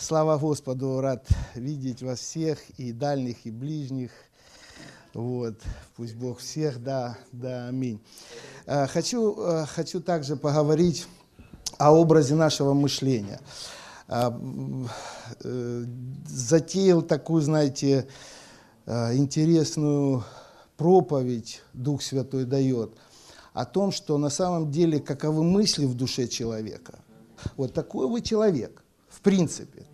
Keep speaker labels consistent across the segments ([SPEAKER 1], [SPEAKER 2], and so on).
[SPEAKER 1] Слава Господу, рад видеть вас всех, и дальних, и ближних. Вот, пусть Бог всех, да, да, аминь. Э, хочу, э, хочу также поговорить о образе нашего мышления. Э, затеял такую, знаете, интересную проповедь Дух Святой дает о том, что на самом деле каковы мысли в душе человека. Вот такой вы человек, в принципе.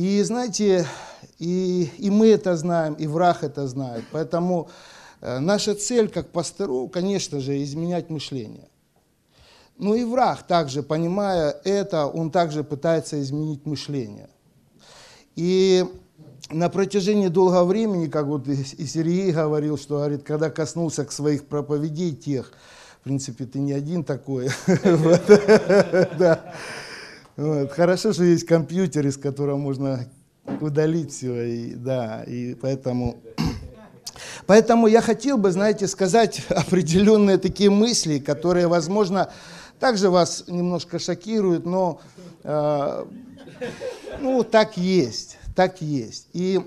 [SPEAKER 1] И знаете, и, и мы это знаем, и враг это знает. Поэтому э, наша цель как пастору, конечно же, изменять мышление. Но и враг также, понимая это, он также пытается изменить мышление. И на протяжении долгого времени, как вот и Сергей говорил, что говорит, когда коснулся к своих проповедей тех, в принципе, ты не один такой, Вот. Хорошо, что есть компьютер, из которого можно удалить все, и, да, и поэтому... Поэтому я хотел бы, знаете, сказать определенные такие мысли, которые, возможно, также вас немножко шокируют, но э, ну, так есть, так есть. И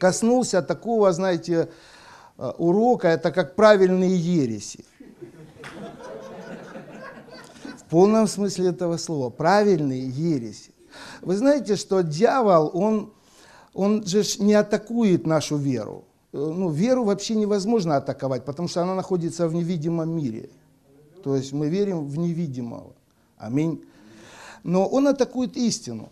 [SPEAKER 1] коснулся такого, знаете, э, урока, это как правильные ереси полном смысле этого слова, правильные ереси. Вы знаете, что дьявол, он, он же не атакует нашу веру. Э, ну, веру вообще невозможно атаковать, потому что она находится в невидимом мире. То есть мы верим в невидимого. Аминь. Но он атакует истину.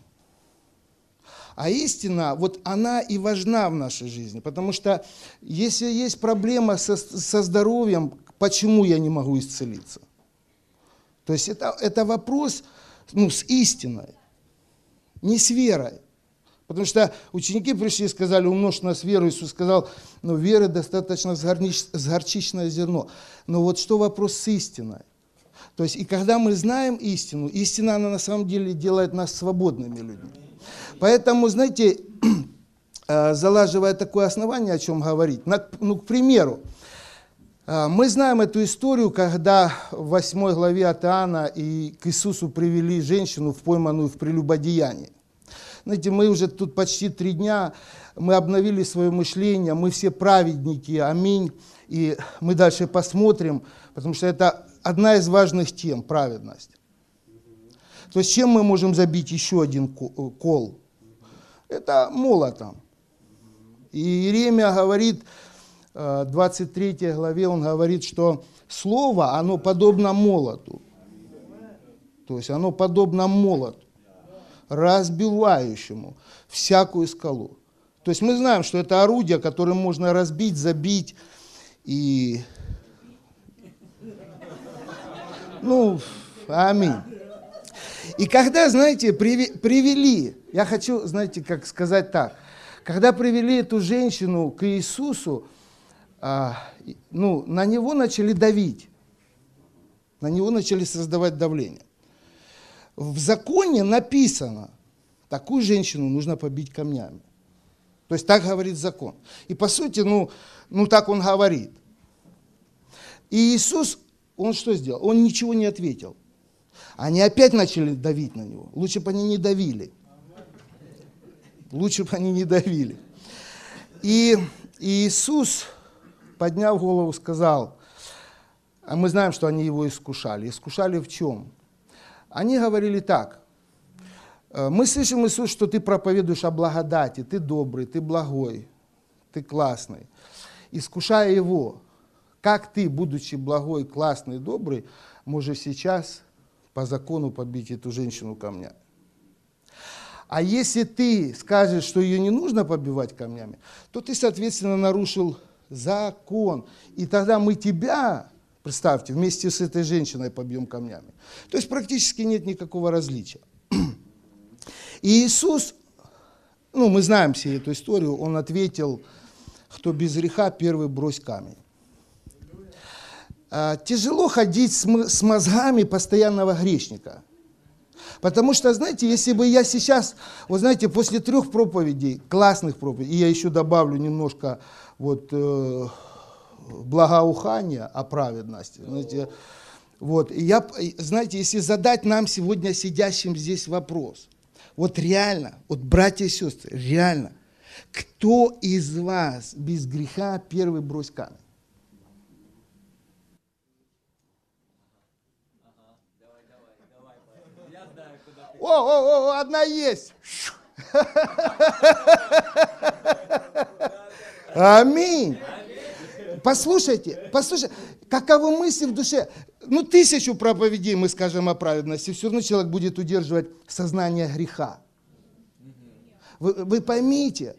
[SPEAKER 1] А истина, вот она и важна в нашей жизни, потому что если есть проблема со, со здоровьем, почему я не могу исцелиться? То есть это, это вопрос ну, с истиной, не с верой. Потому что ученики пришли и сказали, умножь нас веру. Иисус сказал, ну, веры достаточно с, горнич, с горчичное зерно. Но вот что вопрос с истиной? То есть, и когда мы знаем истину, истина, она на самом деле делает нас свободными людьми. Поэтому, знаете, э, залаживая такое основание, о чем говорить, ну, к примеру, мы знаем эту историю, когда в 8 главе от Иоанна и к Иисусу привели женщину, пойманную в прелюбодеянии. Знаете, мы уже тут почти три дня, мы обновили свое мышление, мы все праведники, аминь. И мы дальше посмотрим, потому что это одна из важных тем, праведность. То есть чем мы можем забить еще один кол? Это молотом. И Иеремия говорит, 23 э, главе он говорит, что слово, оно подобно молоту. То есть оно подобно молоту, разбивающему всякую скалу. То есть мы знаем, что это орудие, которым можно разбить, забить и... Ну, аминь. И когда, знаете, привели, я хочу, знаете, как сказать так, когда привели эту женщину к Иисусу, ну, на него начали давить, на него начали создавать давление. В законе написано, такую женщину нужно побить камнями. То есть так говорит закон. И по сути, ну, ну так он говорит. И Иисус, он что сделал? Он ничего не ответил. Они опять начали давить на него. Лучше бы они не давили. Лучше бы они не давили. И Иисус, подняв голову, сказал, а мы знаем, что они его искушали. Искушали в чем? Они говорили так, «Э, мы слышим, Иисус, что ты проповедуешь о благодати, ты добрый, ты благой, ты классный. Искушая его, как ты, будучи благой, классный, добрый, можешь сейчас по закону побить эту женщину камнями? А если ты скажешь, что ее не нужно побивать камнями, то ты, соответственно, нарушил закон. И тогда мы тебя, представьте, вместе с этой женщиной побьем камнями. То есть практически нет никакого различия. И Иисус, ну мы знаем все эту историю, он ответил, кто без греха, первый брось камень. А, тяжело ходить с мозгами постоянного грешника. Потому что, знаете, если бы я сейчас, вот знаете, после трех проповедей, классных проповедей, и я еще добавлю немножко вот, э, благоухания о праведности, знаете, вот, я, знаете, если задать нам сегодня сидящим здесь вопрос, Вот реально, вот братья и сестры, реально, кто из вас без греха первый брось камень? О, о, о, одна есть. Аминь. Послушайте, послушайте, каковы мысли в душе. Ну, тысячу проповедей мы скажем о праведности, все равно человек будет удерживать сознание греха. Вы, вы поймите,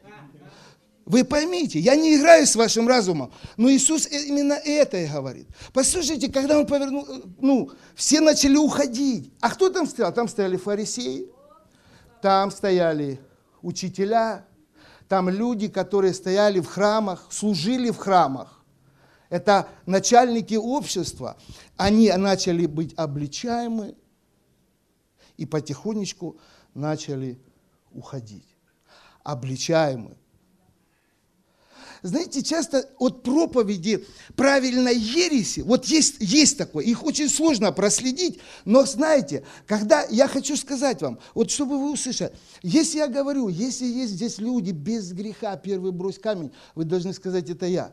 [SPEAKER 1] вы поймите, я не играю с вашим разумом, но Иисус именно это и говорит. Послушайте, когда Он повернул, ну, все начали уходить. А кто там стоял? Там стояли фарисеи, там стояли учителя, там люди, которые стояли в храмах, служили в храмах. Это начальники общества. Они начали быть обличаемы и потихонечку начали уходить. Обличаемы. Знаете, часто от проповеди правильной ереси, вот есть, есть такое, их очень сложно проследить, но знаете, когда, я хочу сказать вам, вот чтобы вы услышали, если я говорю, если есть здесь люди без греха, первый брось камень, вы должны сказать, это я.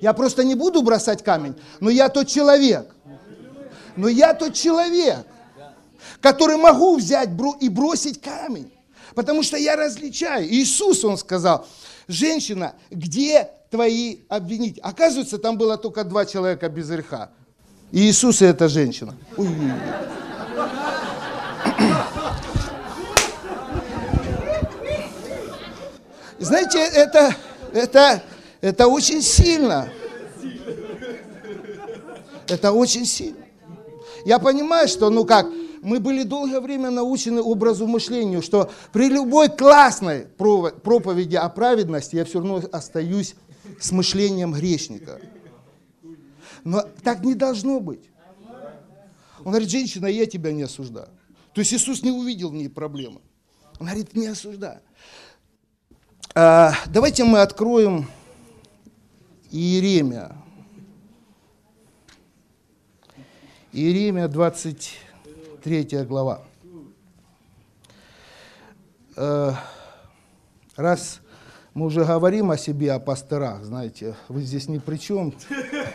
[SPEAKER 1] Я просто не буду бросать камень, но я тот человек. Но я тот человек, который могу взять и бросить камень. Потому что я различаю. Иисус, Он сказал, женщина, где твои обвинить? Оказывается, там было только два человека без греха. Иисус и эта женщина. Знаете, это, это, это очень сильно. Это очень сильно. Я понимаю, что, ну как, мы были долгое время научены образу мышления, что при любой классной проповеди о праведности я все равно остаюсь с мышлением грешника. Но так не должно быть. Он говорит, женщина, я тебя не осуждаю. То есть Иисус не увидел в ней проблемы. Он говорит, не осуждаю. А, давайте мы откроем Иеремия. Иеремия 20, третья глава. Э, раз мы уже говорим о себе, о пасторах, знаете, вы здесь ни при чем.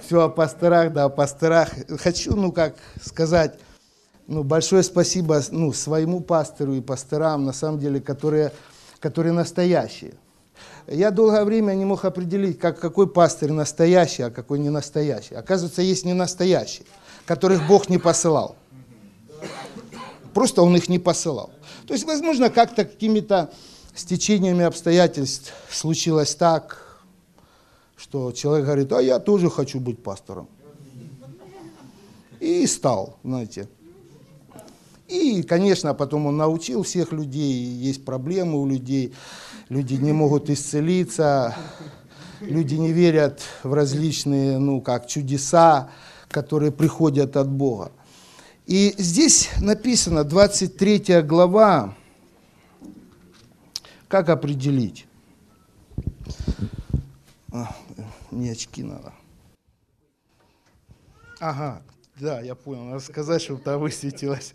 [SPEAKER 1] Все о пасторах, да, о пасторах. Хочу, ну, как сказать, ну, большое спасибо ну, своему пастору и пасторам, на самом деле, которые, которые настоящие. Я долгое время не мог определить, как, какой пастырь настоящий, а какой не настоящий. Оказывается, есть не настоящий которых Бог не посылал. Просто Он их не посылал. То есть, возможно, как-то какими-то стечениями обстоятельств случилось так, что человек говорит, а я тоже хочу быть пастором. И стал, знаете. И, конечно, потом он научил всех людей, есть проблемы у людей, люди не могут исцелиться, люди не верят в различные, ну, как чудеса, которые приходят от Бога. И здесь написано, 23 глава, как определить? А, не очки надо. Ага, да, я понял, надо сказать, чтобы там высветилось.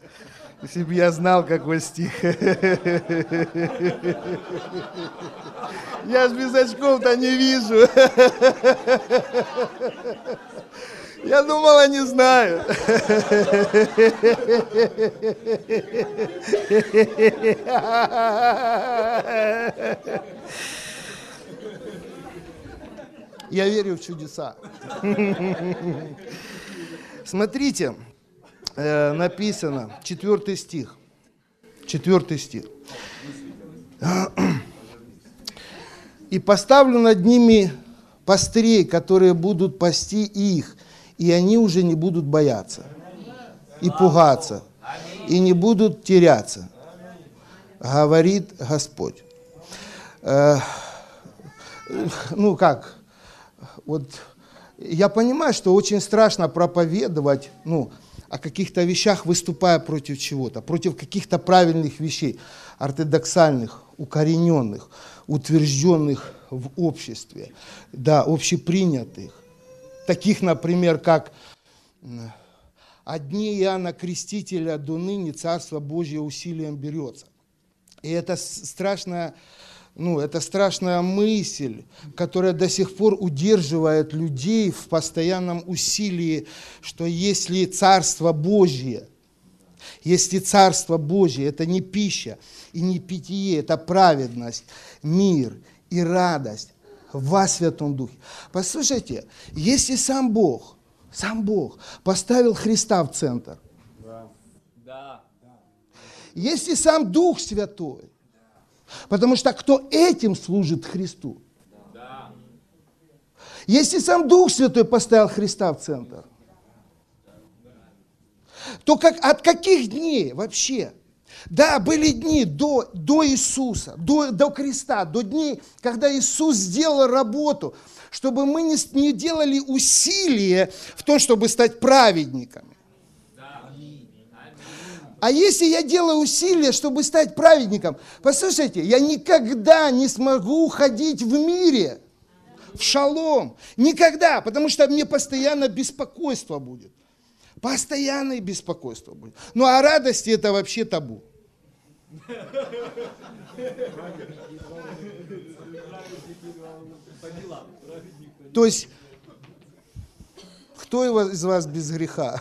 [SPEAKER 1] Если бы я знал, какой стих. Я ж без очков-то не вижу. Я думал, они знают. Я верю в чудеса. Смотрите, э, написано, четвертый стих. Четвертый стих. И поставлю над ними пастырей, которые будут пасти их, и они уже не будут бояться и пугаться, и не будут теряться, говорит Господь. Э, ну как, вот я понимаю, что очень страшно проповедовать, ну, о каких-то вещах, выступая против чего-то, против каких-то правильных вещей, ортодоксальных, укорененных, утвержденных в обществе, да, общепринятых таких, например, как от дней Иоанна Крестителя до ныне Царство Божье усилием берется. И это страшная, ну, это страшная мысль, которая до сих пор удерживает людей в постоянном усилии, что если Царство Божье, если Царство Божье, это не пища и не питье, это праведность, мир и радость во Святом Духе. Послушайте, если сам Бог, сам Бог поставил Христа в центр, да. если сам Дух Святой, потому что кто этим служит Христу, да. если сам Дух Святой поставил Христа в центр, то как, от каких дней вообще – да, были дни до, до Иисуса, до, до креста, до дней, когда Иисус сделал работу, чтобы мы не, не делали усилия в том, чтобы стать праведниками. А если я делаю усилия, чтобы стать праведником, послушайте, я никогда не смогу ходить в мире, в шалом. Никогда, потому что мне постоянно беспокойство будет. Постоянное беспокойство будет. Ну а радости это вообще табу. То есть, кто из вас без греха?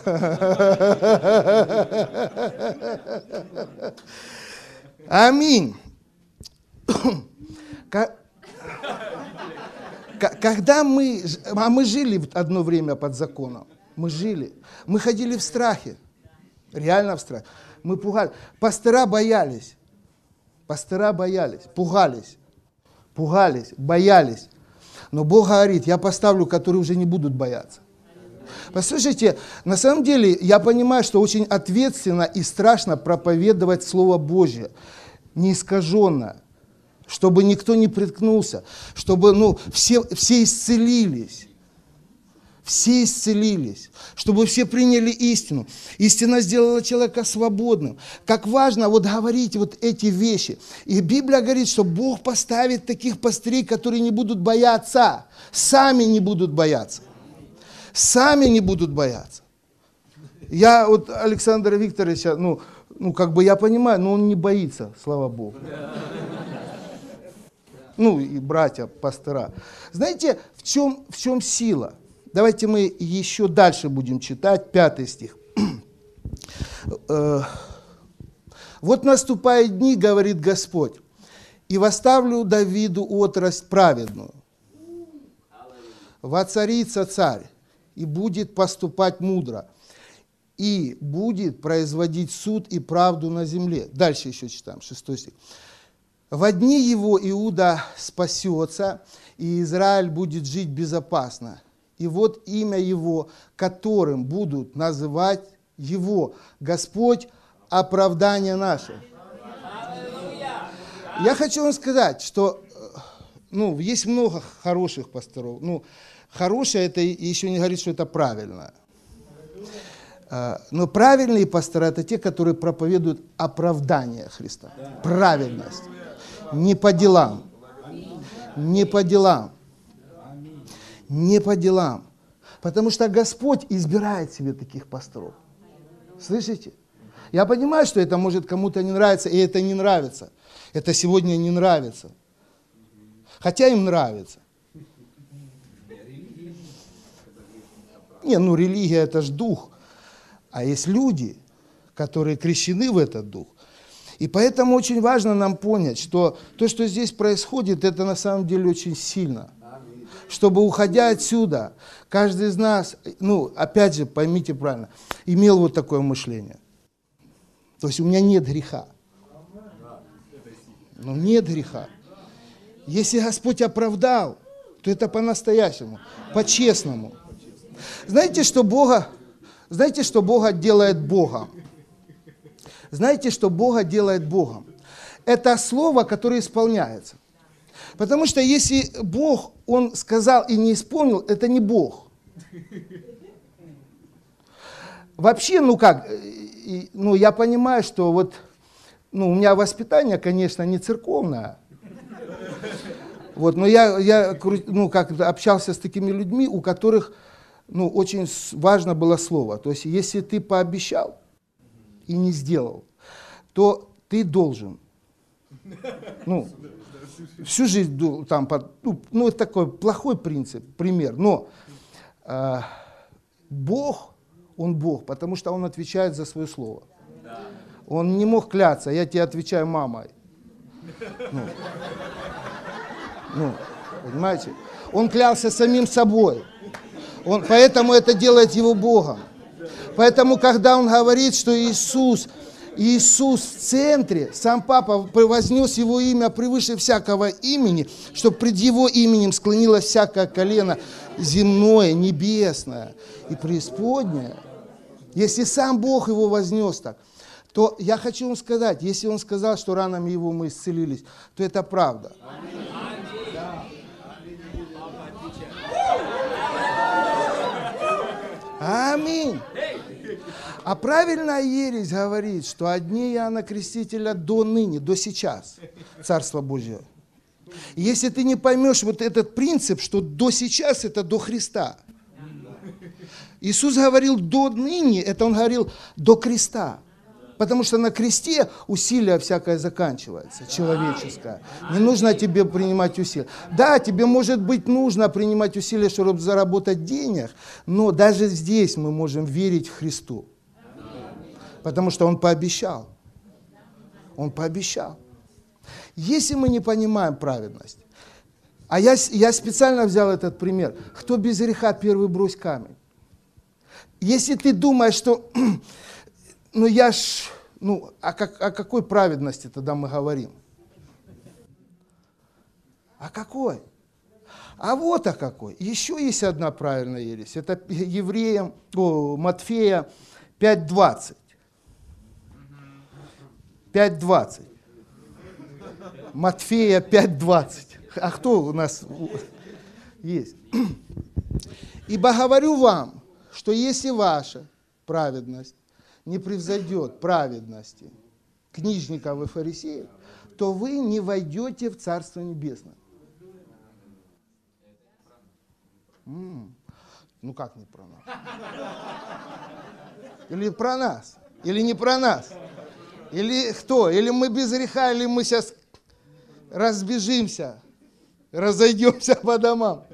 [SPEAKER 1] Аминь. Когда мы, а мы жили одно время под законом, мы жили, мы ходили в страхе, реально в страхе мы пугались. Пастора боялись. Пастора боялись, пугались, пугались, боялись. Но Бог говорит, я поставлю, которые уже не будут бояться. Послушайте, на самом деле я понимаю, что очень ответственно и страшно проповедовать Слово Божье, неискаженно, чтобы никто не приткнулся, чтобы ну, все, все исцелились все исцелились, чтобы все приняли истину. Истина сделала человека свободным. Как важно вот говорить вот эти вещи. И Библия говорит, что Бог поставит таких пастырей, которые не будут бояться, сами не будут бояться. Сами не будут бояться. Я вот Александра Викторовича, ну, ну, как бы я понимаю, но он не боится, слава Богу. Ну, и братья, пастора. Знаете, в чем, в чем сила? Давайте мы еще дальше будем читать, пятый стих. Э, вот наступают дни, говорит Господь, и восставлю Давиду отрасль праведную. Воцарится царь, и будет поступать мудро, и будет производить суд и правду на земле. Дальше еще читаем, шестой стих. В дни его Иуда спасется, и Израиль будет жить безопасно и вот имя Его, которым будут называть Его. Господь – оправдание наше. Я хочу вам сказать, что э, ну, есть много хороших пасторов. Ну, хорошее это еще не говорит, что это правильно. Э, но правильные пасторы – это те, которые проповедуют оправдание Христа. Правильность. Не по делам. Не по делам не по делам. Потому что Господь избирает себе таких пасторов. Слышите? Я понимаю, что это может кому-то не нравиться, и это не нравится. Это сегодня не нравится. Хотя им нравится. Не, ну религия это ж дух. А есть люди, которые крещены в этот дух. И поэтому очень важно нам понять, что то, что здесь происходит, это на самом деле очень сильно чтобы, уходя отсюда, каждый из нас, ну, опять же, поймите правильно, имел вот такое мышление. То есть у меня нет греха. Но нет греха. Если Господь оправдал, то это по-настоящему, по-честному. Знаете, что Бога, знаете, что Бога делает Богом? Знаете, что Бога делает Богом? Это слово, которое исполняется. Потому что если Бог, Он сказал и не исполнил, это не Бог. Вообще, ну как, ну я понимаю, что вот, ну у меня воспитание, конечно, не церковное. Вот, но я, я ну, как общался с такими людьми, у которых ну, очень важно было слово. То есть, если ты пообещал и не сделал, то ты должен. Ну, всю жизнь там, ну, ну, это такой плохой принцип, пример. Но э, Бог, Он Бог, потому что Он отвечает за свое слово. Он не мог кляться, я тебе отвечаю мамой. Ну, ну, понимаете? Он клялся самим собой. Он, поэтому это делает его Богом. Поэтому, когда он говорит, что Иисус, Иисус в центре, сам Папа вознес его имя превыше всякого имени, чтобы пред его именем склонилось всякое колено земное, небесное и преисподнее. Если сам Бог его вознес так, то я хочу вам сказать, если он сказал, что ранами его мы исцелились, то это правда. Аминь. А правильная ересь говорит, что одни Иоанна Крестителя до ныне, до сейчас, Царство Божье. Если ты не поймешь вот этот принцип, что до сейчас это до Христа. Иисус говорил до ныне, это он говорил до креста. Потому что на кресте усилие всякое заканчивается, человеческое. Не нужно тебе принимать усилия. Да, тебе может быть нужно принимать усилия, чтобы заработать денег, но даже здесь мы можем верить Христу. Потому что Он пообещал. Он пообещал. Если мы не понимаем праведность, а я, я специально взял этот пример. Кто без греха, первый брось камень. Если ты думаешь, что ну я ж, ну, о, как, о какой праведности тогда мы говорим? О какой? А вот о какой. Еще есть одна правильная ересь. Это евреям, о, Матфея 5.20. 5.20. Матфея 5.20. А кто у нас есть? Ибо говорю вам, что если ваша праведность не превзойдет праведности книжников и фарисеев, то вы не войдете в Царство Небесное. Ну как не про нас? Или про нас? Или не про нас? Или кто? Или мы без греха, или мы сейчас разбежимся, разойдемся по домам.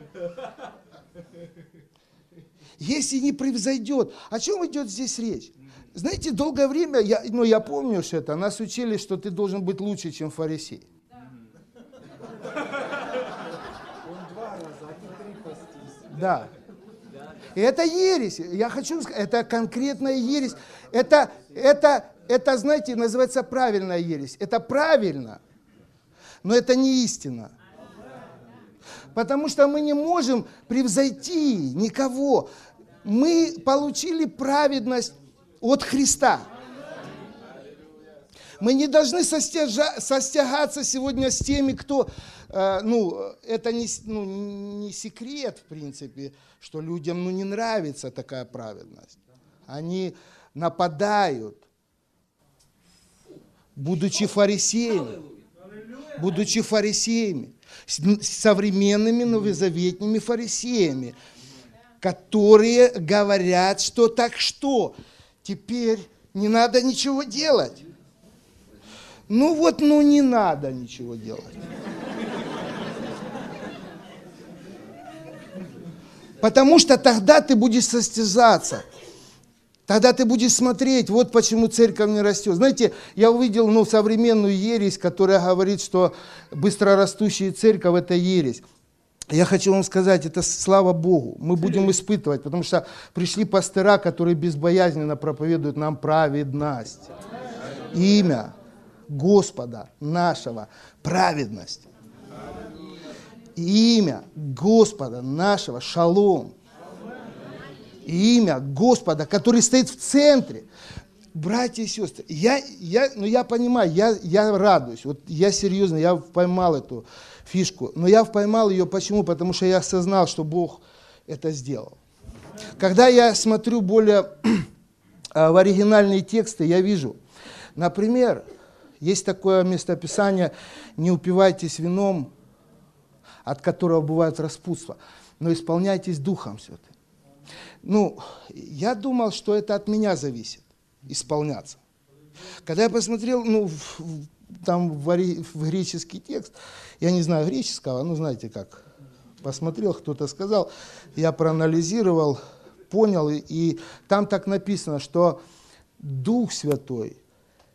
[SPEAKER 1] Если не превзойдет, о чем идет здесь речь? Знаете, долгое время, я, ну я помню что это, нас учили, что ты должен быть лучше, чем фарисей. Да. И это ересь. Я хочу сказать, это конкретная ересь. Это, это, это, знаете, называется правильная ересь. Это правильно, но это не истина. Потому что мы не можем превзойти никого. Мы получили праведность от Христа. Мы не должны состяжа, состягаться сегодня с теми, кто, э, ну, это не, ну, не секрет, в принципе, что людям ну, не нравится такая праведность. Они нападают, будучи фарисеями, будучи фарисеями, современными новозаветными фарисеями, которые говорят, что так что, теперь не надо ничего делать. Ну вот, ну не надо ничего делать. Потому что тогда ты будешь состязаться. Тогда ты будешь смотреть, вот почему церковь не растет. Знаете, я увидел ну, современную ересь, которая говорит, что быстрорастущая церковь – это ересь. Я хочу вам сказать, это слава Богу, мы будем испытывать, потому что пришли пастыра, которые безбоязненно проповедуют нам праведность. Имя Господа нашего, праведность. Имя Господа нашего, шалом. Имя Господа, который стоит в центре. Братья и сестры, я, я, ну я понимаю, я, я радуюсь, вот я серьезно, я поймал эту фишку. Но я поймал ее почему? Потому что я осознал, что Бог это сделал. Когда я смотрю более в оригинальные тексты, я вижу, например, есть такое местописание «Не упивайтесь вином, от которого бывает распутство, но исполняйтесь Духом Святым». Ну, я думал, что это от меня зависит, исполняться. Когда я посмотрел, ну, в, там в, в греческий текст, я не знаю греческого, ну, знаете как, посмотрел, кто-то сказал, я проанализировал, понял, и, и там так написано, что Дух Святой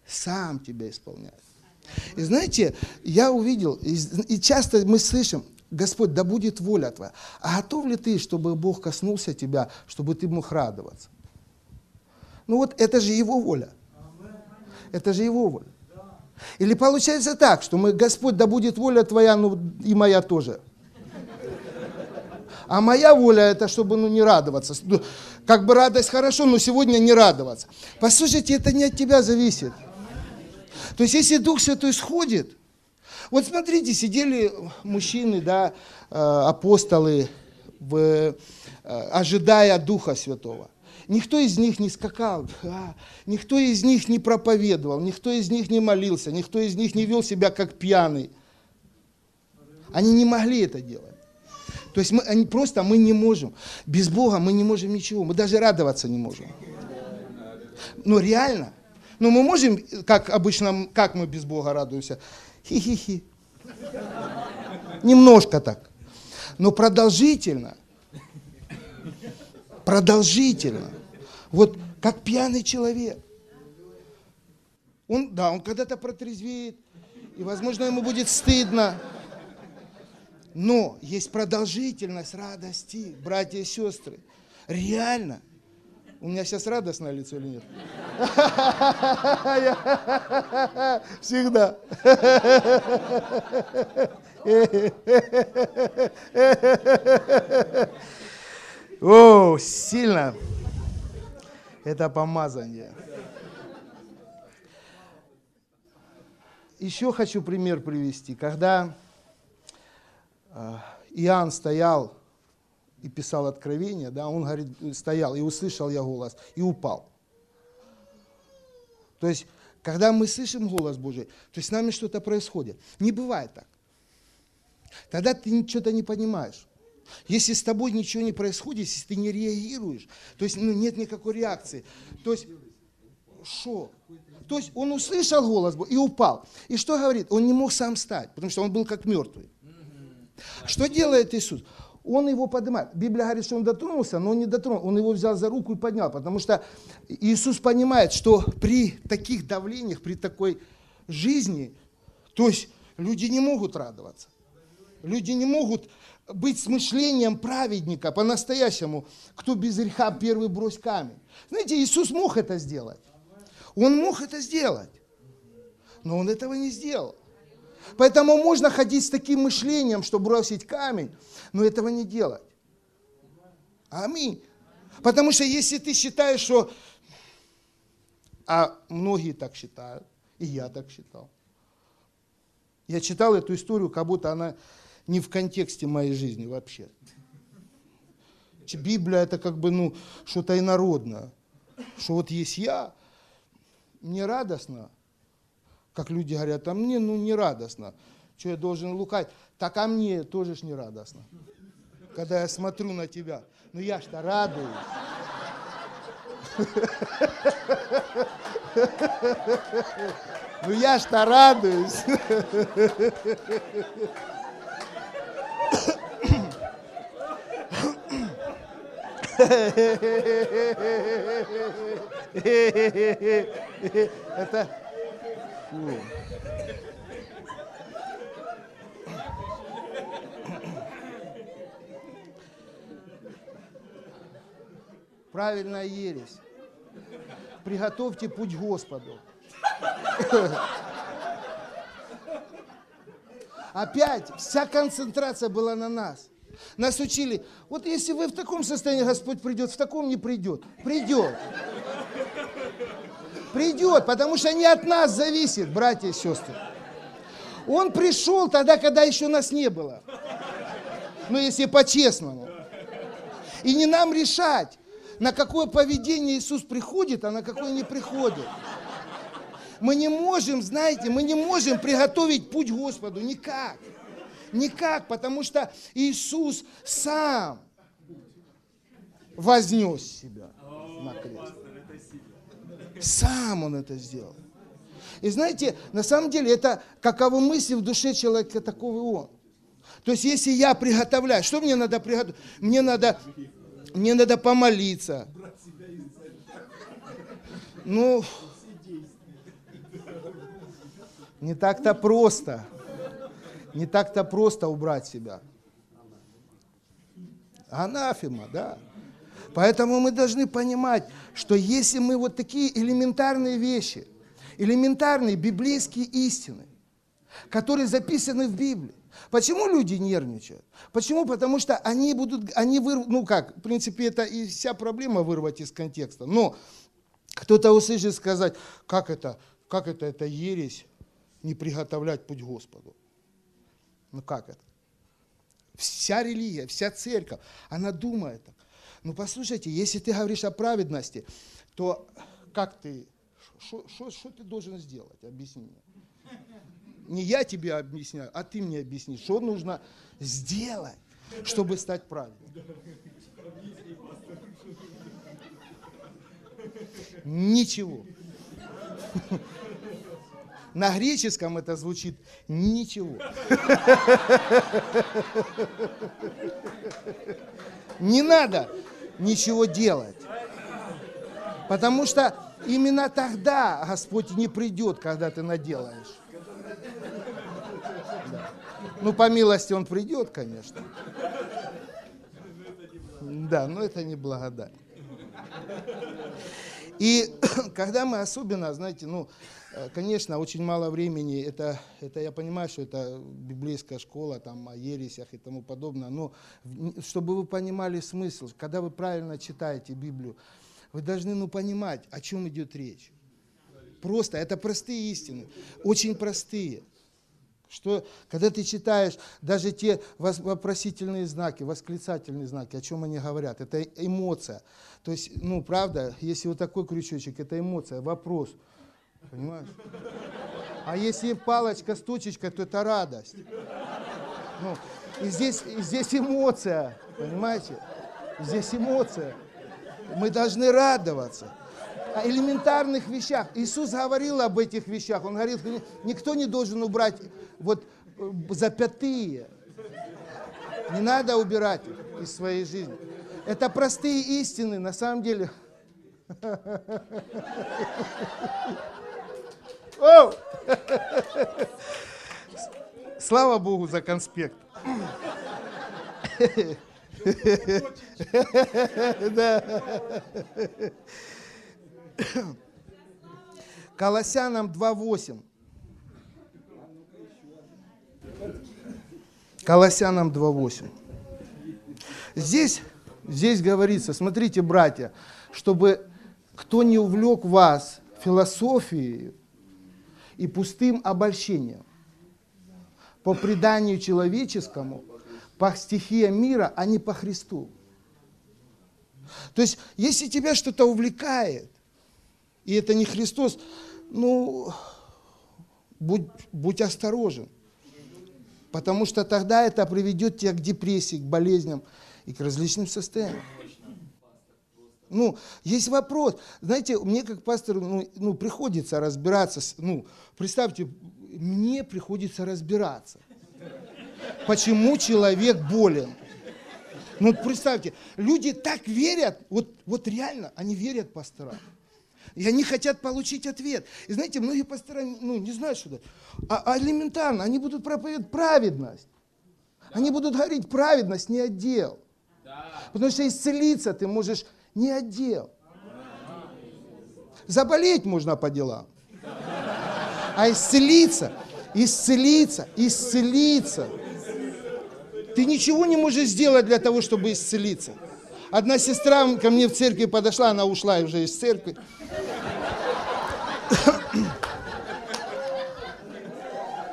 [SPEAKER 1] сам тебя исполняет. И знаете, я увидел, и, и часто мы слышим, Господь, да будет воля Твоя. А готов ли ты, чтобы Бог коснулся тебя, чтобы ты мог радоваться? Ну вот это же Его воля. Это же Его воля. Или получается так, что мы, Господь, да будет воля Твоя, ну и моя тоже. А моя воля это, чтобы ну, не радоваться. Ну, как бы радость хорошо, но сегодня не радоваться. Послушайте, это не от тебя зависит. То есть, если Дух Святой сходит, вот смотрите, сидели мужчины, да, э, апостолы, в, э, ожидая Духа Святого. Никто из них не скакал, а, никто из них не проповедовал, никто из них не молился, никто из них не вел себя как пьяный. Они не могли это делать. То есть мы они, просто мы не можем. Без Бога мы не можем ничего. Мы даже радоваться не можем. Но реально. Но мы можем, как обычно, как мы без Бога радуемся? Хи-хи-хи. Немножко так. Но продолжительно. Продолжительно. Вот как пьяный человек. Он, да, он когда-то протрезвеет, и, возможно, ему будет стыдно. Но есть продолжительность радости, братья и сестры. Реально. У меня сейчас радостное лицо или нет? Всегда. О, сильно. Это помазание. Еще хочу пример привести. Когда а, Иоанн стоял и писал откровение, да, он говорит, стоял и услышал я голос и упал. То есть, когда мы слышим голос Божий, то есть с нами что-то происходит. Не бывает так. Тогда ты что-то не понимаешь. Если с тобой ничего не происходит, если ты не реагируешь, то есть ну, нет никакой реакции. То есть, что? То есть он услышал голос и упал. И что говорит? Он не мог сам встать, потому что он был как мертвый. Что делает Иисус? Он его поднимает. Библия говорит, что он дотронулся, но он не дотронулся. Он его взял за руку и поднял, потому что Иисус понимает, что при таких давлениях, при такой жизни, то есть люди не могут радоваться. Люди не могут быть с мышлением праведника по-настоящему. Кто без греха первый брось камень. Знаете, Иисус мог это сделать. Он мог это сделать. Но он этого не сделал. Поэтому можно ходить с таким мышлением, что бросить камень, но этого не делать. Аминь. Потому что если ты считаешь, что... А многие так считают, и я так считал. Я читал эту историю, как будто она не в контексте моей жизни вообще. Библия это как бы ну, что-то инородное. Что вот есть я, мне радостно, как люди говорят, а мне ну не радостно, что я должен лукать. Так а мне тоже ж не радостно, когда я смотрю на тебя. Ну я ж-то радуюсь. Ну я ж-то радуюсь. Это Фу. Правильная ересь. Приготовьте путь Господу. Опять вся концентрация была на нас. Нас учили, вот если вы в таком состоянии, Господь придет, в таком не придет. Придет. Придет, потому что не от нас зависит, братья и сестры. Он пришел тогда, когда еще нас не было. Ну, если по-честному. И не нам решать, на какое поведение Иисус приходит, а на какое не приходит. Мы не можем, знаете, мы не можем приготовить путь Господу никак. Никак, потому что Иисус сам вознес себя на крест. Сам он это сделал. И знаете, на самом деле это каковы мысли в душе человека, такого он. То есть если я приготовляю, что мне надо приготовить? Мне надо, мне надо помолиться. Ну, не так-то просто. Не так-то просто убрать себя. Анафема, да. Поэтому мы должны понимать, что если мы вот такие элементарные вещи, элементарные библейские истины, которые записаны в Библии, Почему люди нервничают? Почему? Потому что они будут, они выр... ну как, в принципе, это и вся проблема вырвать из контекста. Но кто-то услышит сказать, как это, как это, это ересь, не приготовлять путь Господу. Ну как это? Вся религия, вся церковь, она думает так. Ну послушайте, если ты говоришь о праведности, то как ты, что ты должен сделать? Объясни мне. Не я тебе объясняю, а ты мне объясни, что нужно сделать, чтобы стать праведным. Ничего. На греческом это звучит ничего. Не надо ничего делать. Потому что именно тогда Господь не придет, когда ты наделаешь. Да. Ну, по милости Он придет, конечно. Да, но это не благодать. И когда мы особенно, знаете, ну, конечно, очень мало времени, это, это я понимаю, что это библейская школа, там, о ересях и тому подобное, но чтобы вы понимали смысл, когда вы правильно читаете Библию, вы должны ну, понимать, о чем идет речь. Просто, это простые истины, очень простые. Что, когда ты читаешь даже те вопросительные знаки, восклицательные знаки, о чем они говорят, это эмоция. То есть, ну, правда, если вот такой крючочек, это эмоция, вопрос – Понимаешь? А если палочка с точечкой, то это радость. Ну, и здесь, и здесь эмоция, понимаете? Здесь эмоция. Мы должны радоваться. О элементарных вещах. Иисус говорил об этих вещах. Он говорил, никто не должен убрать вот э, запятые. Не надо убирать их из своей жизни. Это простые истины, на самом деле. О! Слава Богу за конспект. Да. Колоссянам 2.8. Колоссянам 2.8. Здесь, здесь говорится, смотрите, братья, чтобы кто не увлек вас философией, и пустым обольщением. По преданию человеческому, по стихиям мира, а не по Христу. То есть, если тебя что-то увлекает, и это не Христос, ну, будь, будь осторожен. Потому что тогда это приведет тебя к депрессии, к болезням и к различным состояниям. Ну, есть вопрос. Знаете, мне как пастору ну, ну, приходится разбираться. С, ну, представьте, мне приходится разбираться. Почему человек болен? Ну, представьте, люди так верят, вот, вот реально, они верят пасторам. И они хотят получить ответ. И знаете, многие пастора ну, не знают, что это. А, а элементарно, они будут проповедовать праведность. Они будут говорить праведность, не отдел. Потому что исцелиться ты можешь не отдел. Заболеть можно по делам. А исцелиться, исцелиться, исцелиться. Ты ничего не можешь сделать для того, чтобы исцелиться. Одна сестра ко мне в церкви подошла, она ушла уже из церкви.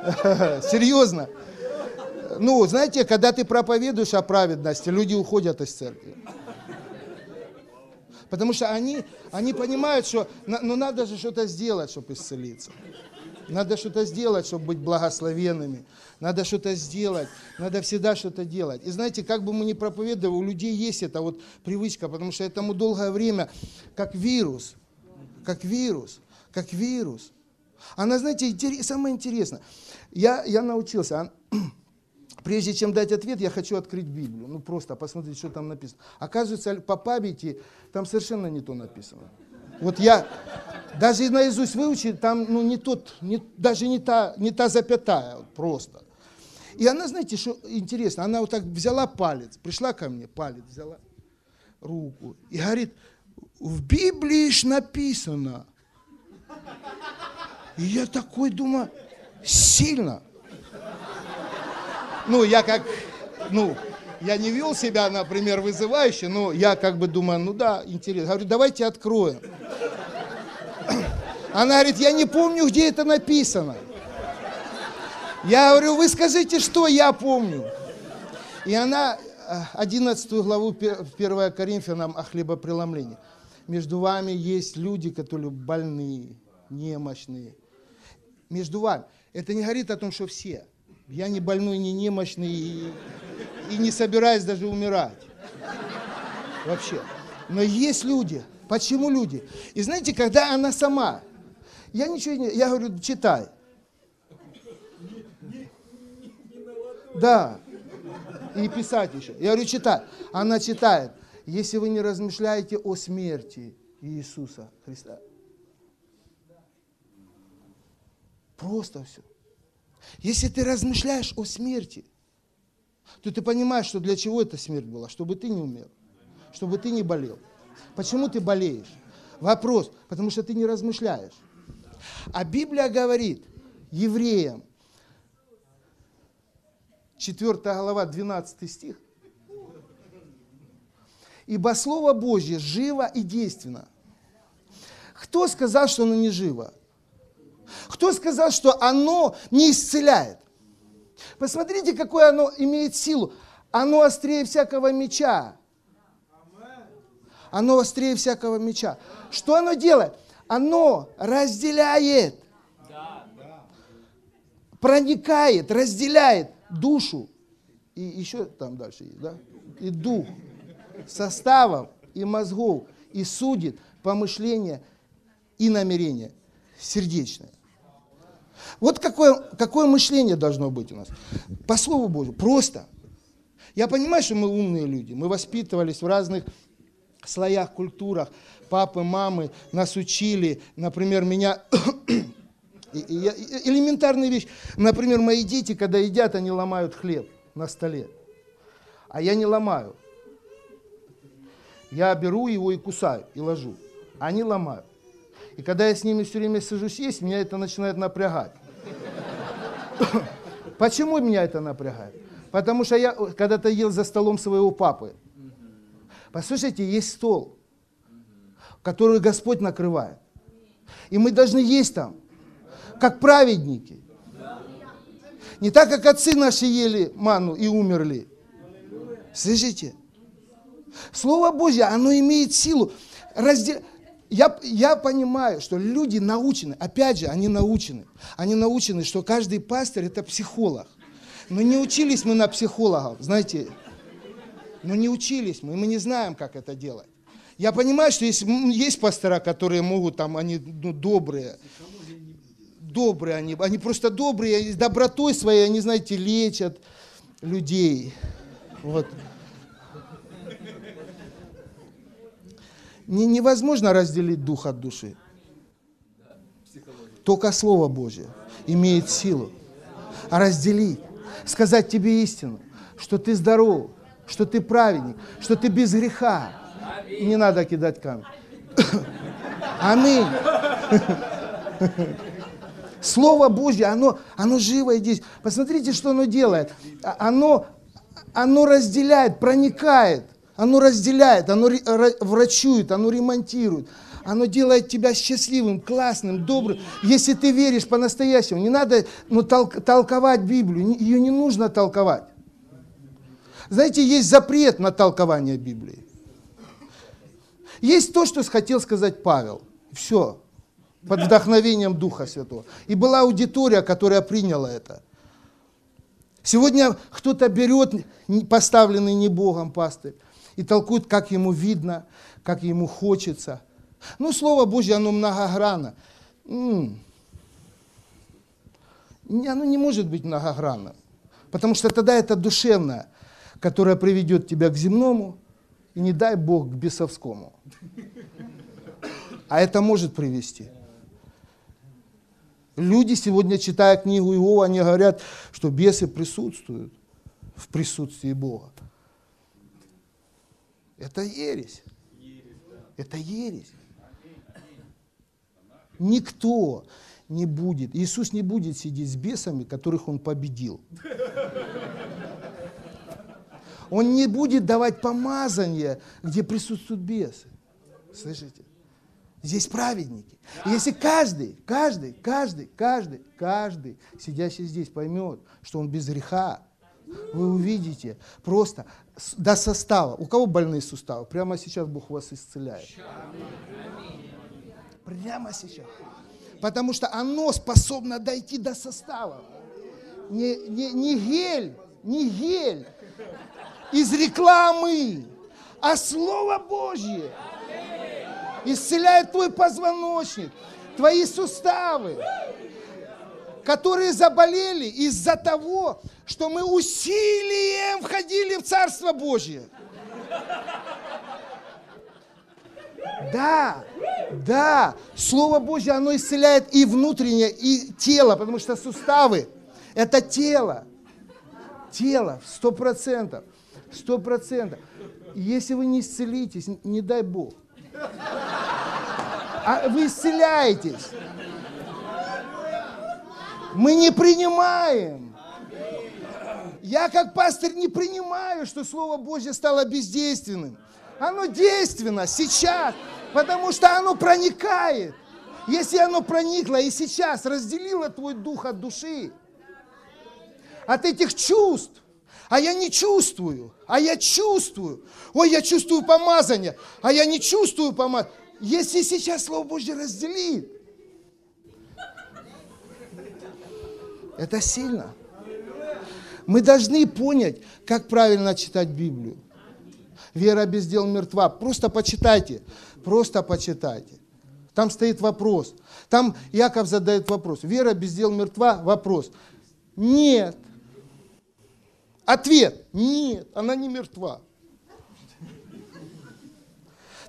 [SPEAKER 1] Серьезно. Ну, знаете, когда ты проповедуешь о праведности, люди уходят из церкви. Потому что они, они понимают, что ну, надо же что-то сделать, чтобы исцелиться. Надо что-то сделать, чтобы быть благословенными. Надо что-то сделать. Надо всегда что-то делать. И знаете, как бы мы ни проповедовали, у людей есть эта вот привычка, потому что этому долгое время, как вирус, как вирус, как вирус. Она, знаете, самое интересное, я, я научился, а, прежде чем дать ответ, я хочу открыть Библию, ну просто посмотреть, что там написано. Оказывается, по памяти там совершенно не то написано. Вот я даже наизусть выучил, там ну, не тот, не, даже не та, не та запятая, просто. И она, знаете, что интересно, она вот так взяла палец, пришла ко мне, палец взяла, руку, и говорит, в Библии ж написано. И я такой думаю, сильно. Ну, я как, ну, я не вел себя, например, вызывающе, но я как бы думаю, ну да, интересно. Говорю, давайте откроем. Она говорит, я не помню, где это написано. Я говорю, вы скажите, что я помню. И она 11 э, главу 1 Коринфянам о хлебопреломлении. Между вами есть люди, которые больные, немощные. Между вами. Это не говорит о том, что все. Я не больной, не немощный и, и не собираюсь даже умирать. Вообще. Но есть люди. Почему люди? И знаете, когда она сама я ничего не... Я говорю, читай. Да. И писать еще. Я говорю, читай. Она читает. Если вы не размышляете о смерти Иисуса Христа. Просто все. Если ты размышляешь о смерти, то ты понимаешь, что для чего эта смерть была? Чтобы ты не умер, чтобы ты не болел. Почему ты болеешь? Вопрос, потому что ты не размышляешь. А Библия говорит евреям, 4 глава, 12 стих, «Ибо Слово Божье живо и действенно». Кто сказал, что оно не живо? Кто сказал, что оно не исцеляет? Посмотрите, какое оно имеет силу. Оно острее всякого меча. Оно острее всякого меча. Что оно делает? оно разделяет, проникает, разделяет душу. И еще там дальше есть, да? И дух составом и мозгов и судит помышление и намерение сердечное. Вот какое, какое мышление должно быть у нас. По Слову Божьему, просто. Я понимаю, что мы умные люди, мы воспитывались в разных слоях, культурах, папы, мамы нас учили, например, меня... Элементарная вещь. Например, мои дети, когда едят, они ломают хлеб на столе. А я не ломаю. Я беру его и кусаю, и ложу. Они ломают. И когда я с ними все время сажусь есть, меня это начинает напрягать. Почему меня это напрягает? Потому что я когда-то ел за столом своего папы. Послушайте, есть стол которую Господь накрывает. И мы должны есть там, как праведники. Не так, как отцы наши ели ману и умерли. Слышите? Слово Божье, оно имеет силу. Раздел... Я, я понимаю, что люди научены, опять же, они научены. Они научены, что каждый пастор – это психолог. Но не учились мы на психологов, знаете. Но не учились мы, мы не знаем, как это делать. Я понимаю, что есть, есть пастора, которые могут, там, они ну, добрые. Добрые они, они просто добрые, добротой своей, они, знаете, лечат людей. Вот. Не, невозможно разделить дух от души. Только Слово Божье имеет силу. А разделить, сказать тебе истину, что ты здоров, что ты праведник, что ты без греха, не надо кидать камень. Аминь. Слово Божье, оно, оно живое здесь. Посмотрите, что оно делает. А, оно, оно разделяет, проникает. Оно разделяет, оно врачует, оно ремонтирует. Оно делает тебя счастливым, классным, добрым. Если ты веришь по-настоящему, не надо ну, толк, толковать Библию, ее не нужно толковать. Знаете, есть запрет на толкование Библии. Есть то, что хотел сказать Павел. Все. под вдохновением Духа Святого. И была аудитория, которая приняла это. Сегодня кто-то берет поставленный не Богом пастырь и толкует, как ему видно, как ему хочется. Ну, Слово Божье, оно многогранно. Оно не может быть многогранным, потому что тогда это душевное, которое приведет тебя к земному, и не дай Бог к бесовскому. А это может привести. Люди сегодня, читая книгу Иова, они говорят, что бесы присутствуют в присутствии Бога. Это ересь. Это ересь. Никто не будет, Иисус не будет сидеть с бесами, которых Он победил. Он не будет давать помазание, где присутствуют бесы. Слышите? Здесь праведники. И если каждый, каждый, каждый, каждый, каждый, сидящий здесь поймет, что он без греха, вы увидите просто до состава. У кого больные суставы? Прямо сейчас Бог вас исцеляет. Прямо сейчас. Потому что оно способно дойти до состава. Не, не, не гель, не гель из рекламы, а Слово Божье исцеляет твой позвоночник, твои суставы, которые заболели из-за того, что мы усилием входили в Царство Божье. Да, да, Слово Божье, оно исцеляет и внутреннее, и тело, потому что суставы – это тело. Тело, сто процентов, сто процентов. Если вы не исцелитесь, не дай Бог, а вы исцеляетесь. Мы не принимаем. Я как пастырь не принимаю, что Слово Божье стало бездейственным. Оно действенно сейчас, потому что оно проникает. Если оно проникло и сейчас разделило твой дух от души, от этих чувств, а я не чувствую, а я чувствую. Ой, я чувствую помазание, а я не чувствую помазание. Если сейчас Слово Божье разделит, это сильно. Мы должны понять, как правильно читать Библию. Вера без дел мертва. Просто почитайте, просто почитайте. Там стоит вопрос. Там Яков задает вопрос. Вера без дел мертва? Вопрос. Нет. Ответ. Нет, она не мертва.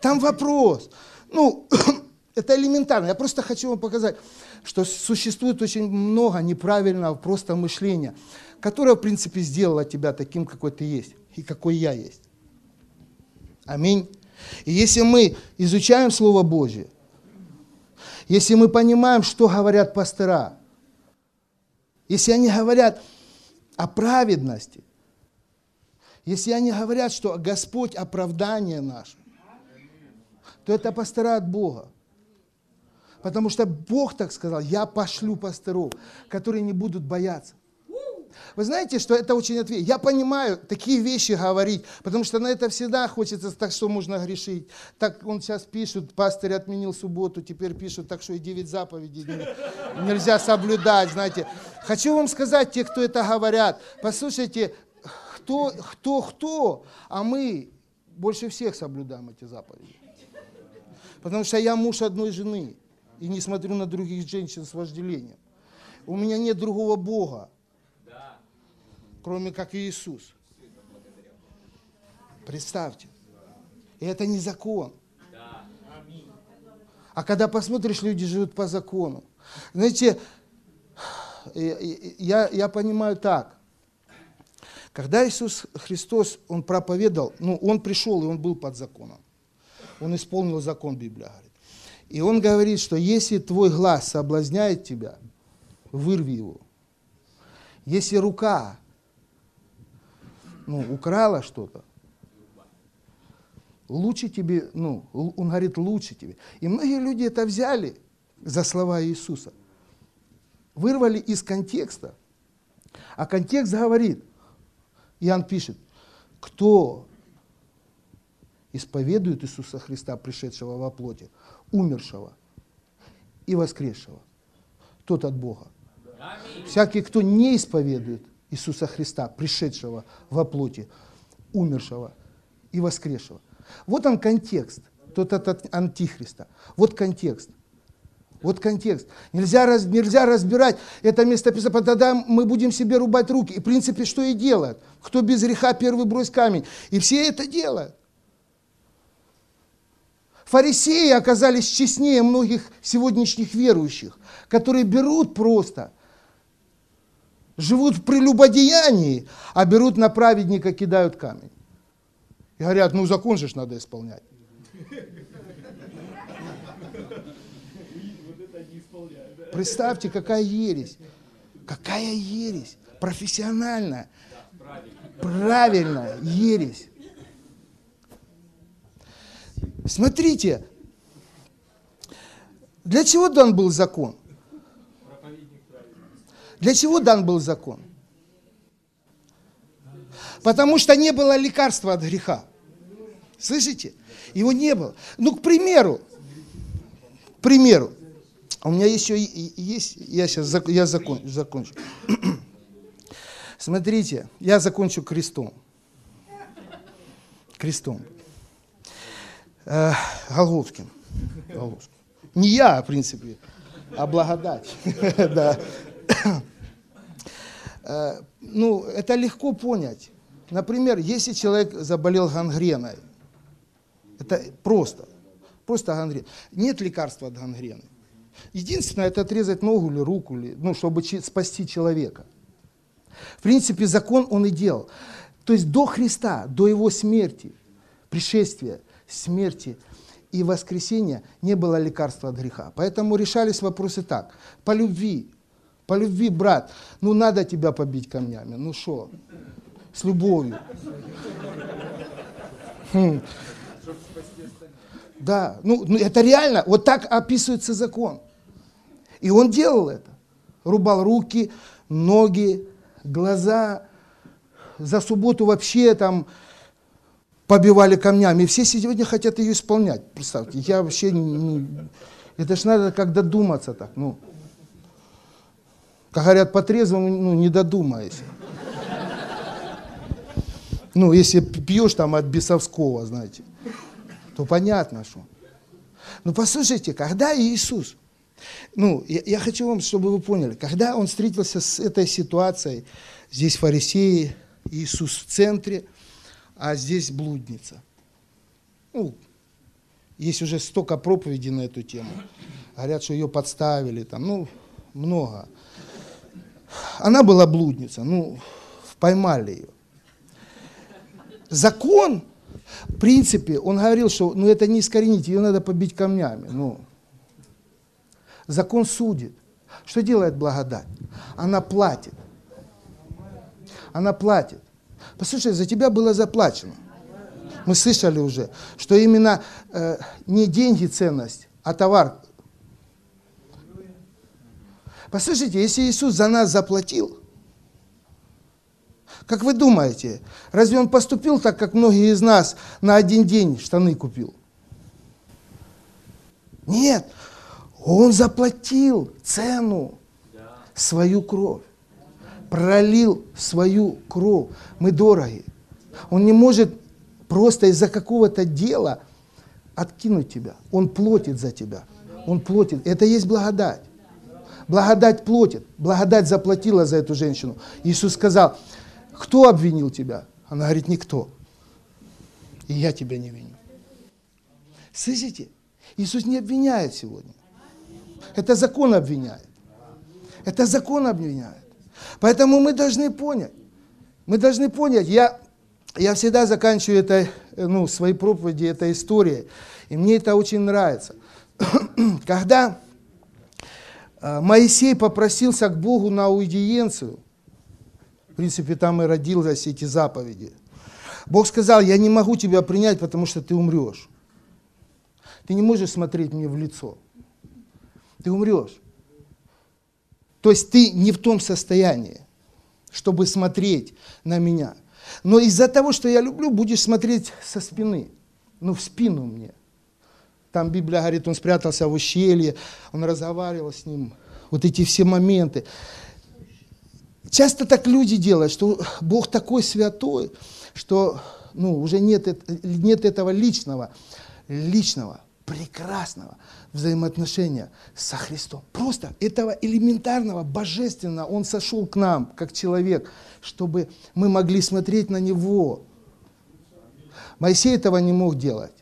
[SPEAKER 1] Там вопрос. Ну, это элементарно. Я просто хочу вам показать, что существует очень много неправильного просто мышления, которое, в принципе, сделало тебя таким, какой ты есть и какой я есть. Аминь. И если мы изучаем Слово Божье, если мы понимаем, что говорят пастора, если они говорят о праведности, если они говорят, что Господь оправдание наше, то это пастора от Бога. Потому что Бог так сказал, я пошлю пасторов, которые не будут бояться. Вы знаете, что это очень ответ. Я понимаю такие вещи говорить, потому что на это всегда хочется, так что можно грешить. Так он сейчас пишет, пастырь отменил субботу, теперь пишут, так что и девять заповедей нельзя соблюдать, знаете. Хочу вам сказать, те, кто это говорят, послушайте, кто, кто, кто, а мы больше всех соблюдаем эти заповеди. Потому что я муж одной жены и не смотрю на других женщин с вожделением. У меня нет другого Бога кроме как Иисус. Представьте. И это не закон. А когда посмотришь, люди живут по закону. Знаете, я, я понимаю так. Когда Иисус Христос, Он проповедовал, ну, Он пришел, и Он был под законом. Он исполнил закон, Библия говорит. И Он говорит, что если твой глаз соблазняет тебя, вырви его. Если рука ну, украла что-то, лучше тебе, ну, он говорит, лучше тебе. И многие люди это взяли за слова Иисуса, вырвали из контекста. А контекст говорит, Иоанн пишет, кто исповедует Иисуса Христа, пришедшего во плоти, умершего, и воскресшего. Тот от Бога. Всякий, кто не исповедует Иисуса Христа, пришедшего во плоти, умершего и воскресшего. Вот он контекст, тот от антихриста. Вот контекст. Вот контекст. Нельзя, раз, нельзя разбирать это местописание, тогда мы будем себе рубать руки. И в принципе, что и делают. Кто без греха, первый брось камень. И все это делают. Фарисеи оказались честнее многих сегодняшних верующих, которые берут просто, живут в прелюбодеянии, а берут на праведника, кидают камень. И говорят, ну закон же надо исполнять. Представьте, какая ересь. Какая ересь. Профессиональная. Правильная ересь. Смотрите, для чего дан был закон? Для чего дан был закон? Потому что не было лекарства от греха. Слышите? Его не было. Ну, к примеру, к примеру, у меня еще есть, я сейчас я закон, закончу. Смотрите, я закончу крестом. Крестом. Э. Голговским. Не я, в принципе, а благодать. да. Э, ну, это легко понять. Например, если человек заболел гангреной, это просто, просто гангрена. Нет лекарства от гангрены. Единственное, это отрезать ногу или руку, или, ну, чтобы спасти человека. В принципе, закон он и делал. То есть до Христа, до его смерти, пришествия, смерти и воскресения не было лекарства от греха. Поэтому решались вопросы так. По любви, по любви, брат, ну надо тебя побить камнями, ну что, с любовью. Хм. Да, ну, ну это реально, вот так описывается закон. И он делал это. Рубал руки, ноги, глаза. За субботу вообще там побивали камнями. Все сегодня хотят ее исполнять. Представьте, я вообще. Это ж надо как додуматься так, ну. Как говорят, по трезвому, ну, не додумайся. Ну, если пьешь там от бесовского, знаете, то понятно, что. Ну, послушайте, когда Иисус ну, я, я хочу вам, чтобы вы поняли, когда он встретился с этой ситуацией, здесь фарисеи, Иисус в центре, а здесь блудница. Ну, есть уже столько проповедей на эту тему. Говорят, что ее подставили, там, ну, много. Она была блудница, ну, поймали ее. Закон, в принципе, он говорил, что ну, это не искоренить, ее надо побить камнями. Ну, Закон судит. Что делает благодать? Она платит. Она платит. Послушай, за тебя было заплачено. Мы слышали уже, что именно э, не деньги ценность, а товар. Послушайте, если Иисус за нас заплатил, как вы думаете, разве Он поступил так, как многие из нас на один день штаны купил? Нет, он заплатил цену, свою кровь, пролил свою кровь. Мы дороги. Он не может просто из-за какого-то дела откинуть тебя. Он платит за тебя. Он платит. Это есть благодать. Благодать платит. Благодать заплатила за эту женщину. Иисус сказал, кто обвинил тебя? Она говорит, никто. И я тебя не виню. Слышите? Иисус не обвиняет сегодня. Это закон обвиняет. Это закон обвиняет. Поэтому мы должны понять. Мы должны понять. Я, я всегда заканчиваю это, ну, свои проповеди этой историей. И мне это очень нравится. Когда э, Моисей попросился к Богу на аудиенцию, в принципе, там и родились эти заповеди. Бог сказал, я не могу тебя принять, потому что ты умрешь. Ты не можешь смотреть мне в лицо ты умрешь. То есть ты не в том состоянии, чтобы смотреть на меня. Но из-за того, что я люблю, будешь смотреть со спины, ну в спину мне. там Библия говорит, он спрятался в ущелье, он разговаривал с ним. Вот эти все моменты. Часто так люди делают, что Бог такой святой, что ну, уже нет, нет этого личного, личного, прекрасного взаимоотношения со Христом. Просто этого элементарного, божественного Он сошел к нам, как человек, чтобы мы могли смотреть на Него. Моисей этого не мог делать.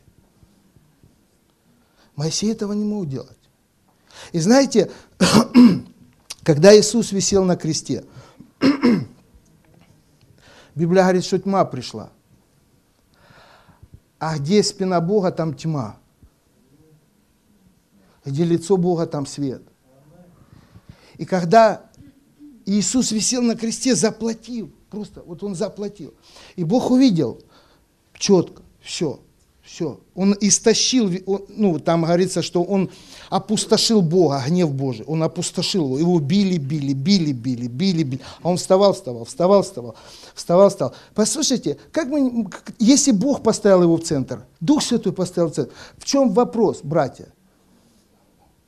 [SPEAKER 1] Моисей этого не мог делать. И знаете, когда Иисус висел на кресте, Библия говорит, что тьма пришла. А где спина Бога, там тьма. Где лицо Бога, там свет. И когда Иисус висел на кресте, заплатил, просто вот он заплатил. И Бог увидел четко, все, все. Он истощил, он, ну, там говорится, что он опустошил Бога, гнев Божий. Он опустошил его. Его били, били, били, били, били, били. А он вставал, вставал, вставал, вставал, вставал, вставал. Послушайте, как мы, если Бог поставил его в центр, Дух Святой поставил в центр, в чем вопрос, братья?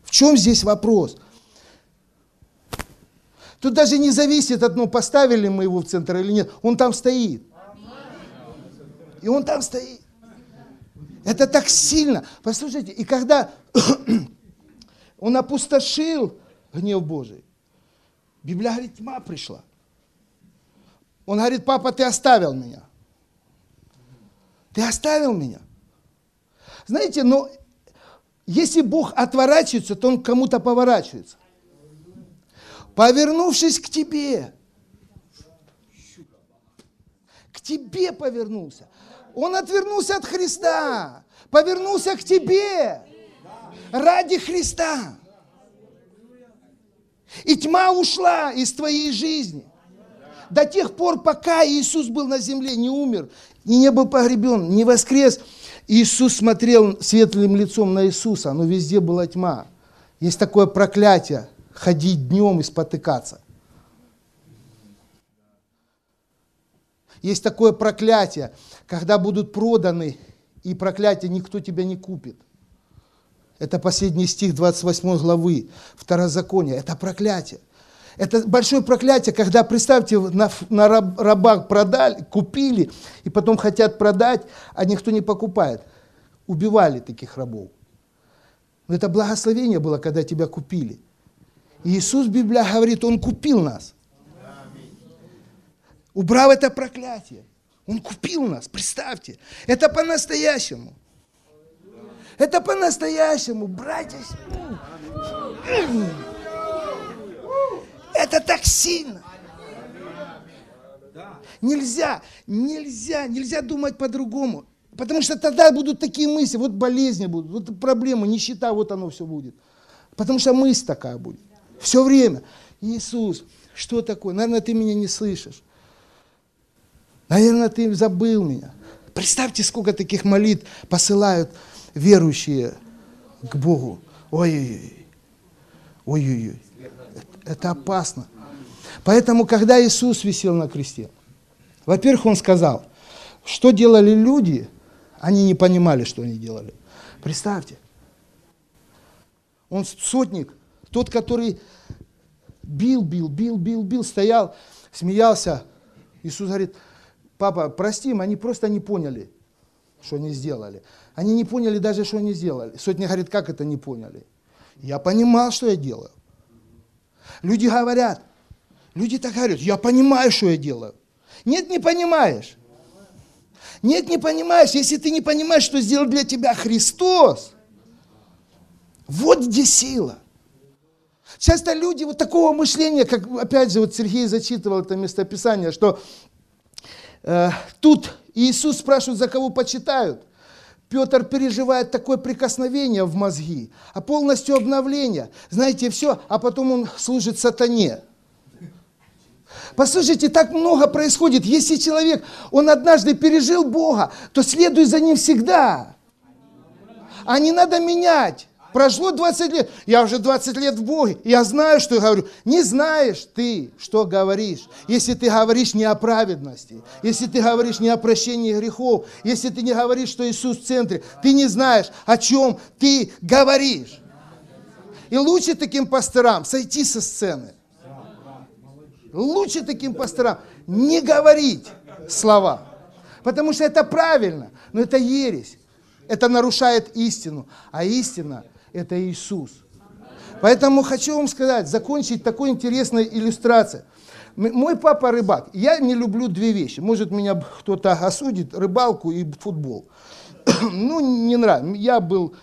[SPEAKER 1] В чем здесь вопрос? Тут даже не зависит от, ну, поставили мы его в центр или нет. Он там стоит. И он там стоит. Это так сильно. Послушайте, и когда он опустошил гнев Божий, Библия говорит, тьма пришла. Он говорит, папа, ты оставил меня. Ты оставил меня. Знаете, но если Бог отворачивается, то Он кому-то поворачивается. Повернувшись к тебе, к тебе повернулся. Он отвернулся от Христа, повернулся к тебе ради Христа. И тьма ушла из твоей жизни. До тех пор, пока Иисус был на земле, не умер, не был погребен, не воскрес, Иисус смотрел светлым лицом на Иисуса, но везде была тьма. Есть такое проклятие – ходить днем и спотыкаться. Есть такое проклятие, когда будут проданы, и проклятие никто тебя не купит. Это последний стих 28 главы, второзакония. Это проклятие. Это большое проклятие, когда, представьте, на, на рабах продали, купили, и потом хотят продать, а никто не покупает. Убивали таких рабов. Но это благословение было, когда тебя купили. И Иисус, Библия говорит, Он купил нас убрав это проклятие. Он купил нас, представьте. Это по-настоящему. Это по-настоящему, братья. Это так сильно. Нельзя, нельзя, нельзя думать по-другому. Потому что тогда будут такие мысли, вот болезни будут, вот проблемы, нищета, вот оно все будет. Потому что мысль такая будет. Все время. Иисус, что такое? Наверное, ты меня не слышишь. Наверное, ты забыл меня. Представьте, сколько таких молитв посылают верующие к Богу. Ой-ой-ой. Ой-ой-ой. Это опасно. Поэтому, когда Иисус висел на кресте, во-первых, Он сказал, что делали люди, они не понимали, что они делали. Представьте. Он сотник, тот, который бил, бил, бил, бил, бил, стоял, смеялся. Иисус говорит, папа, прости им, они просто не поняли, что они сделали. Они не поняли даже, что они сделали. Сотня говорит, как это не поняли? Я понимал, что я делаю. Люди говорят, люди так говорят, я понимаю, что я делаю. Нет, не понимаешь. Нет, не понимаешь. Если ты не понимаешь, что сделал для тебя Христос, вот где сила. Часто люди вот такого мышления, как опять же вот Сергей зачитывал это местописание, что Э, тут Иисус спрашивает, за кого почитают. Петр переживает такое прикосновение в мозги, а полностью обновление. Знаете, все, а потом он служит сатане. Послушайте, так много происходит. Если человек, он однажды пережил Бога, то следуй за ним всегда. А не надо менять Прошло 20 лет, я уже 20 лет в Боге, я знаю, что я говорю. Не знаешь ты, что говоришь, если ты говоришь не о праведности, если ты говоришь не о прощении грехов, если ты не говоришь, что Иисус в центре, ты не знаешь, о чем ты говоришь. И лучше таким пасторам сойти со сцены. Лучше таким пасторам не говорить слова. Потому что это правильно, но это ересь. Это нарушает истину. А истина – это Иисус. Поэтому хочу вам сказать, закончить такой интересной иллюстрацией. Мой папа рыбак. Я не люблю две вещи. Может, меня кто-то осудит, рыбалку и футбол. ну, не нравится. Я был,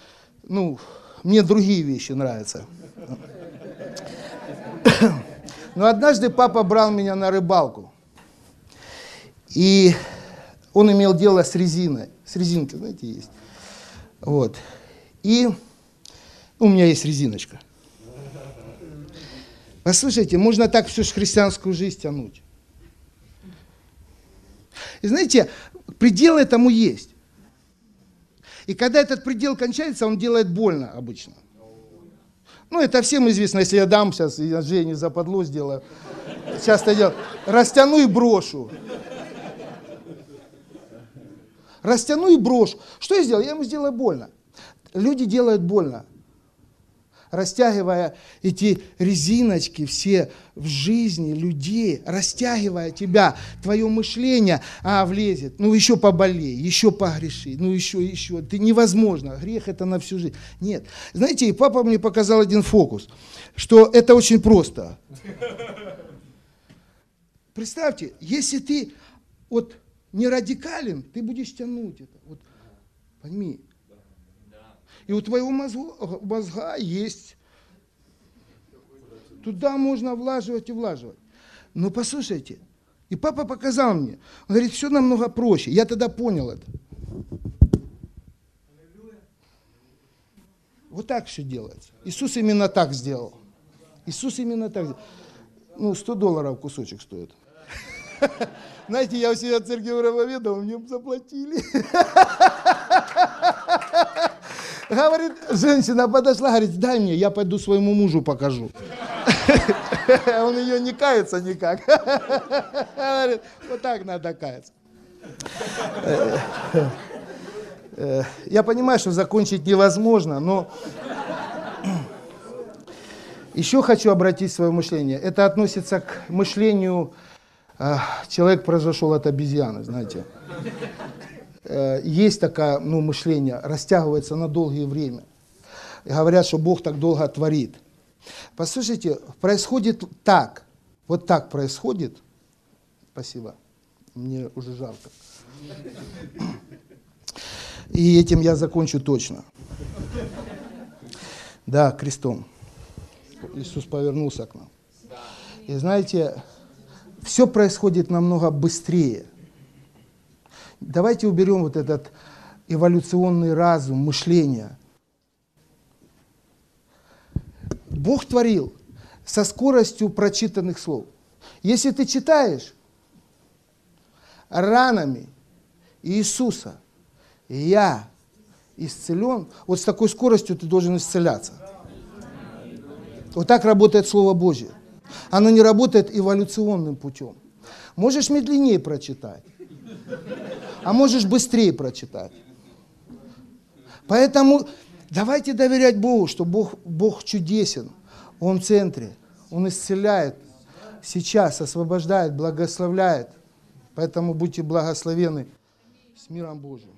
[SPEAKER 1] ну, мне другие вещи нравятся. Но однажды папа брал меня на рыбалку. И он имел дело с резиной. С резинкой, знаете, есть. Вот. И у меня есть резиночка. Послушайте, можно так всю христианскую жизнь тянуть. И знаете, предел этому есть. И когда этот предел кончается, он делает больно обычно. Ну, это всем известно, если я дам сейчас, я Жене западло сделаю. Часто делаю. Растяну и брошу. Растяну и брошу. Что я сделаю? Я ему сделаю больно. Люди делают больно растягивая эти резиночки все в жизни людей, растягивая тебя, твое мышление, а, влезет, ну еще поболей, еще погреши, ну еще, еще, ты невозможно, грех это на всю жизнь. Нет. Знаете, и папа мне показал один фокус, что это очень просто. Представьте, если ты вот не радикален, ты будешь тянуть это. Вот, пойми, и у твоего мозга, мозга есть. Туда можно влаживать и влаживать. Но послушайте, и папа показал мне, он говорит, все намного проще. Я тогда понял это. Вот так все делается. Иисус именно так сделал. Иисус именно так. Ну, 100 долларов кусочек стоит. Знаете, я у себя в церкви проповедовал, мне заплатили. Говорит, женщина подошла, говорит, дай мне, я пойду своему мужу покажу. Он ее не кается никак. Говорит, вот так надо каяться. Я понимаю, что закончить невозможно, но еще хочу обратить свое мышление. Это относится к мышлению, а, человек произошел от обезьяны, знаете. Э, есть такое ну, мышление, растягивается на долгое время. И говорят, что Бог так долго творит. Послушайте, происходит так, вот так происходит. Спасибо, мне уже жалко. И этим я закончу точно. Да, крестом. Иисус повернулся к нам. И знаете, все происходит намного быстрее. Давайте уберем вот этот эволюционный разум, мышление. Бог творил со скоростью прочитанных слов. Если ты читаешь ранами Иисуса, я исцелен, вот с такой скоростью ты должен исцеляться. Вот так работает Слово Божье. Оно не работает эволюционным путем. Можешь медленнее прочитать а можешь быстрее прочитать. Поэтому давайте доверять Богу, что Бог, Бог чудесен, Он в центре, Он исцеляет сейчас, освобождает, благословляет. Поэтому будьте благословены с миром Божьим.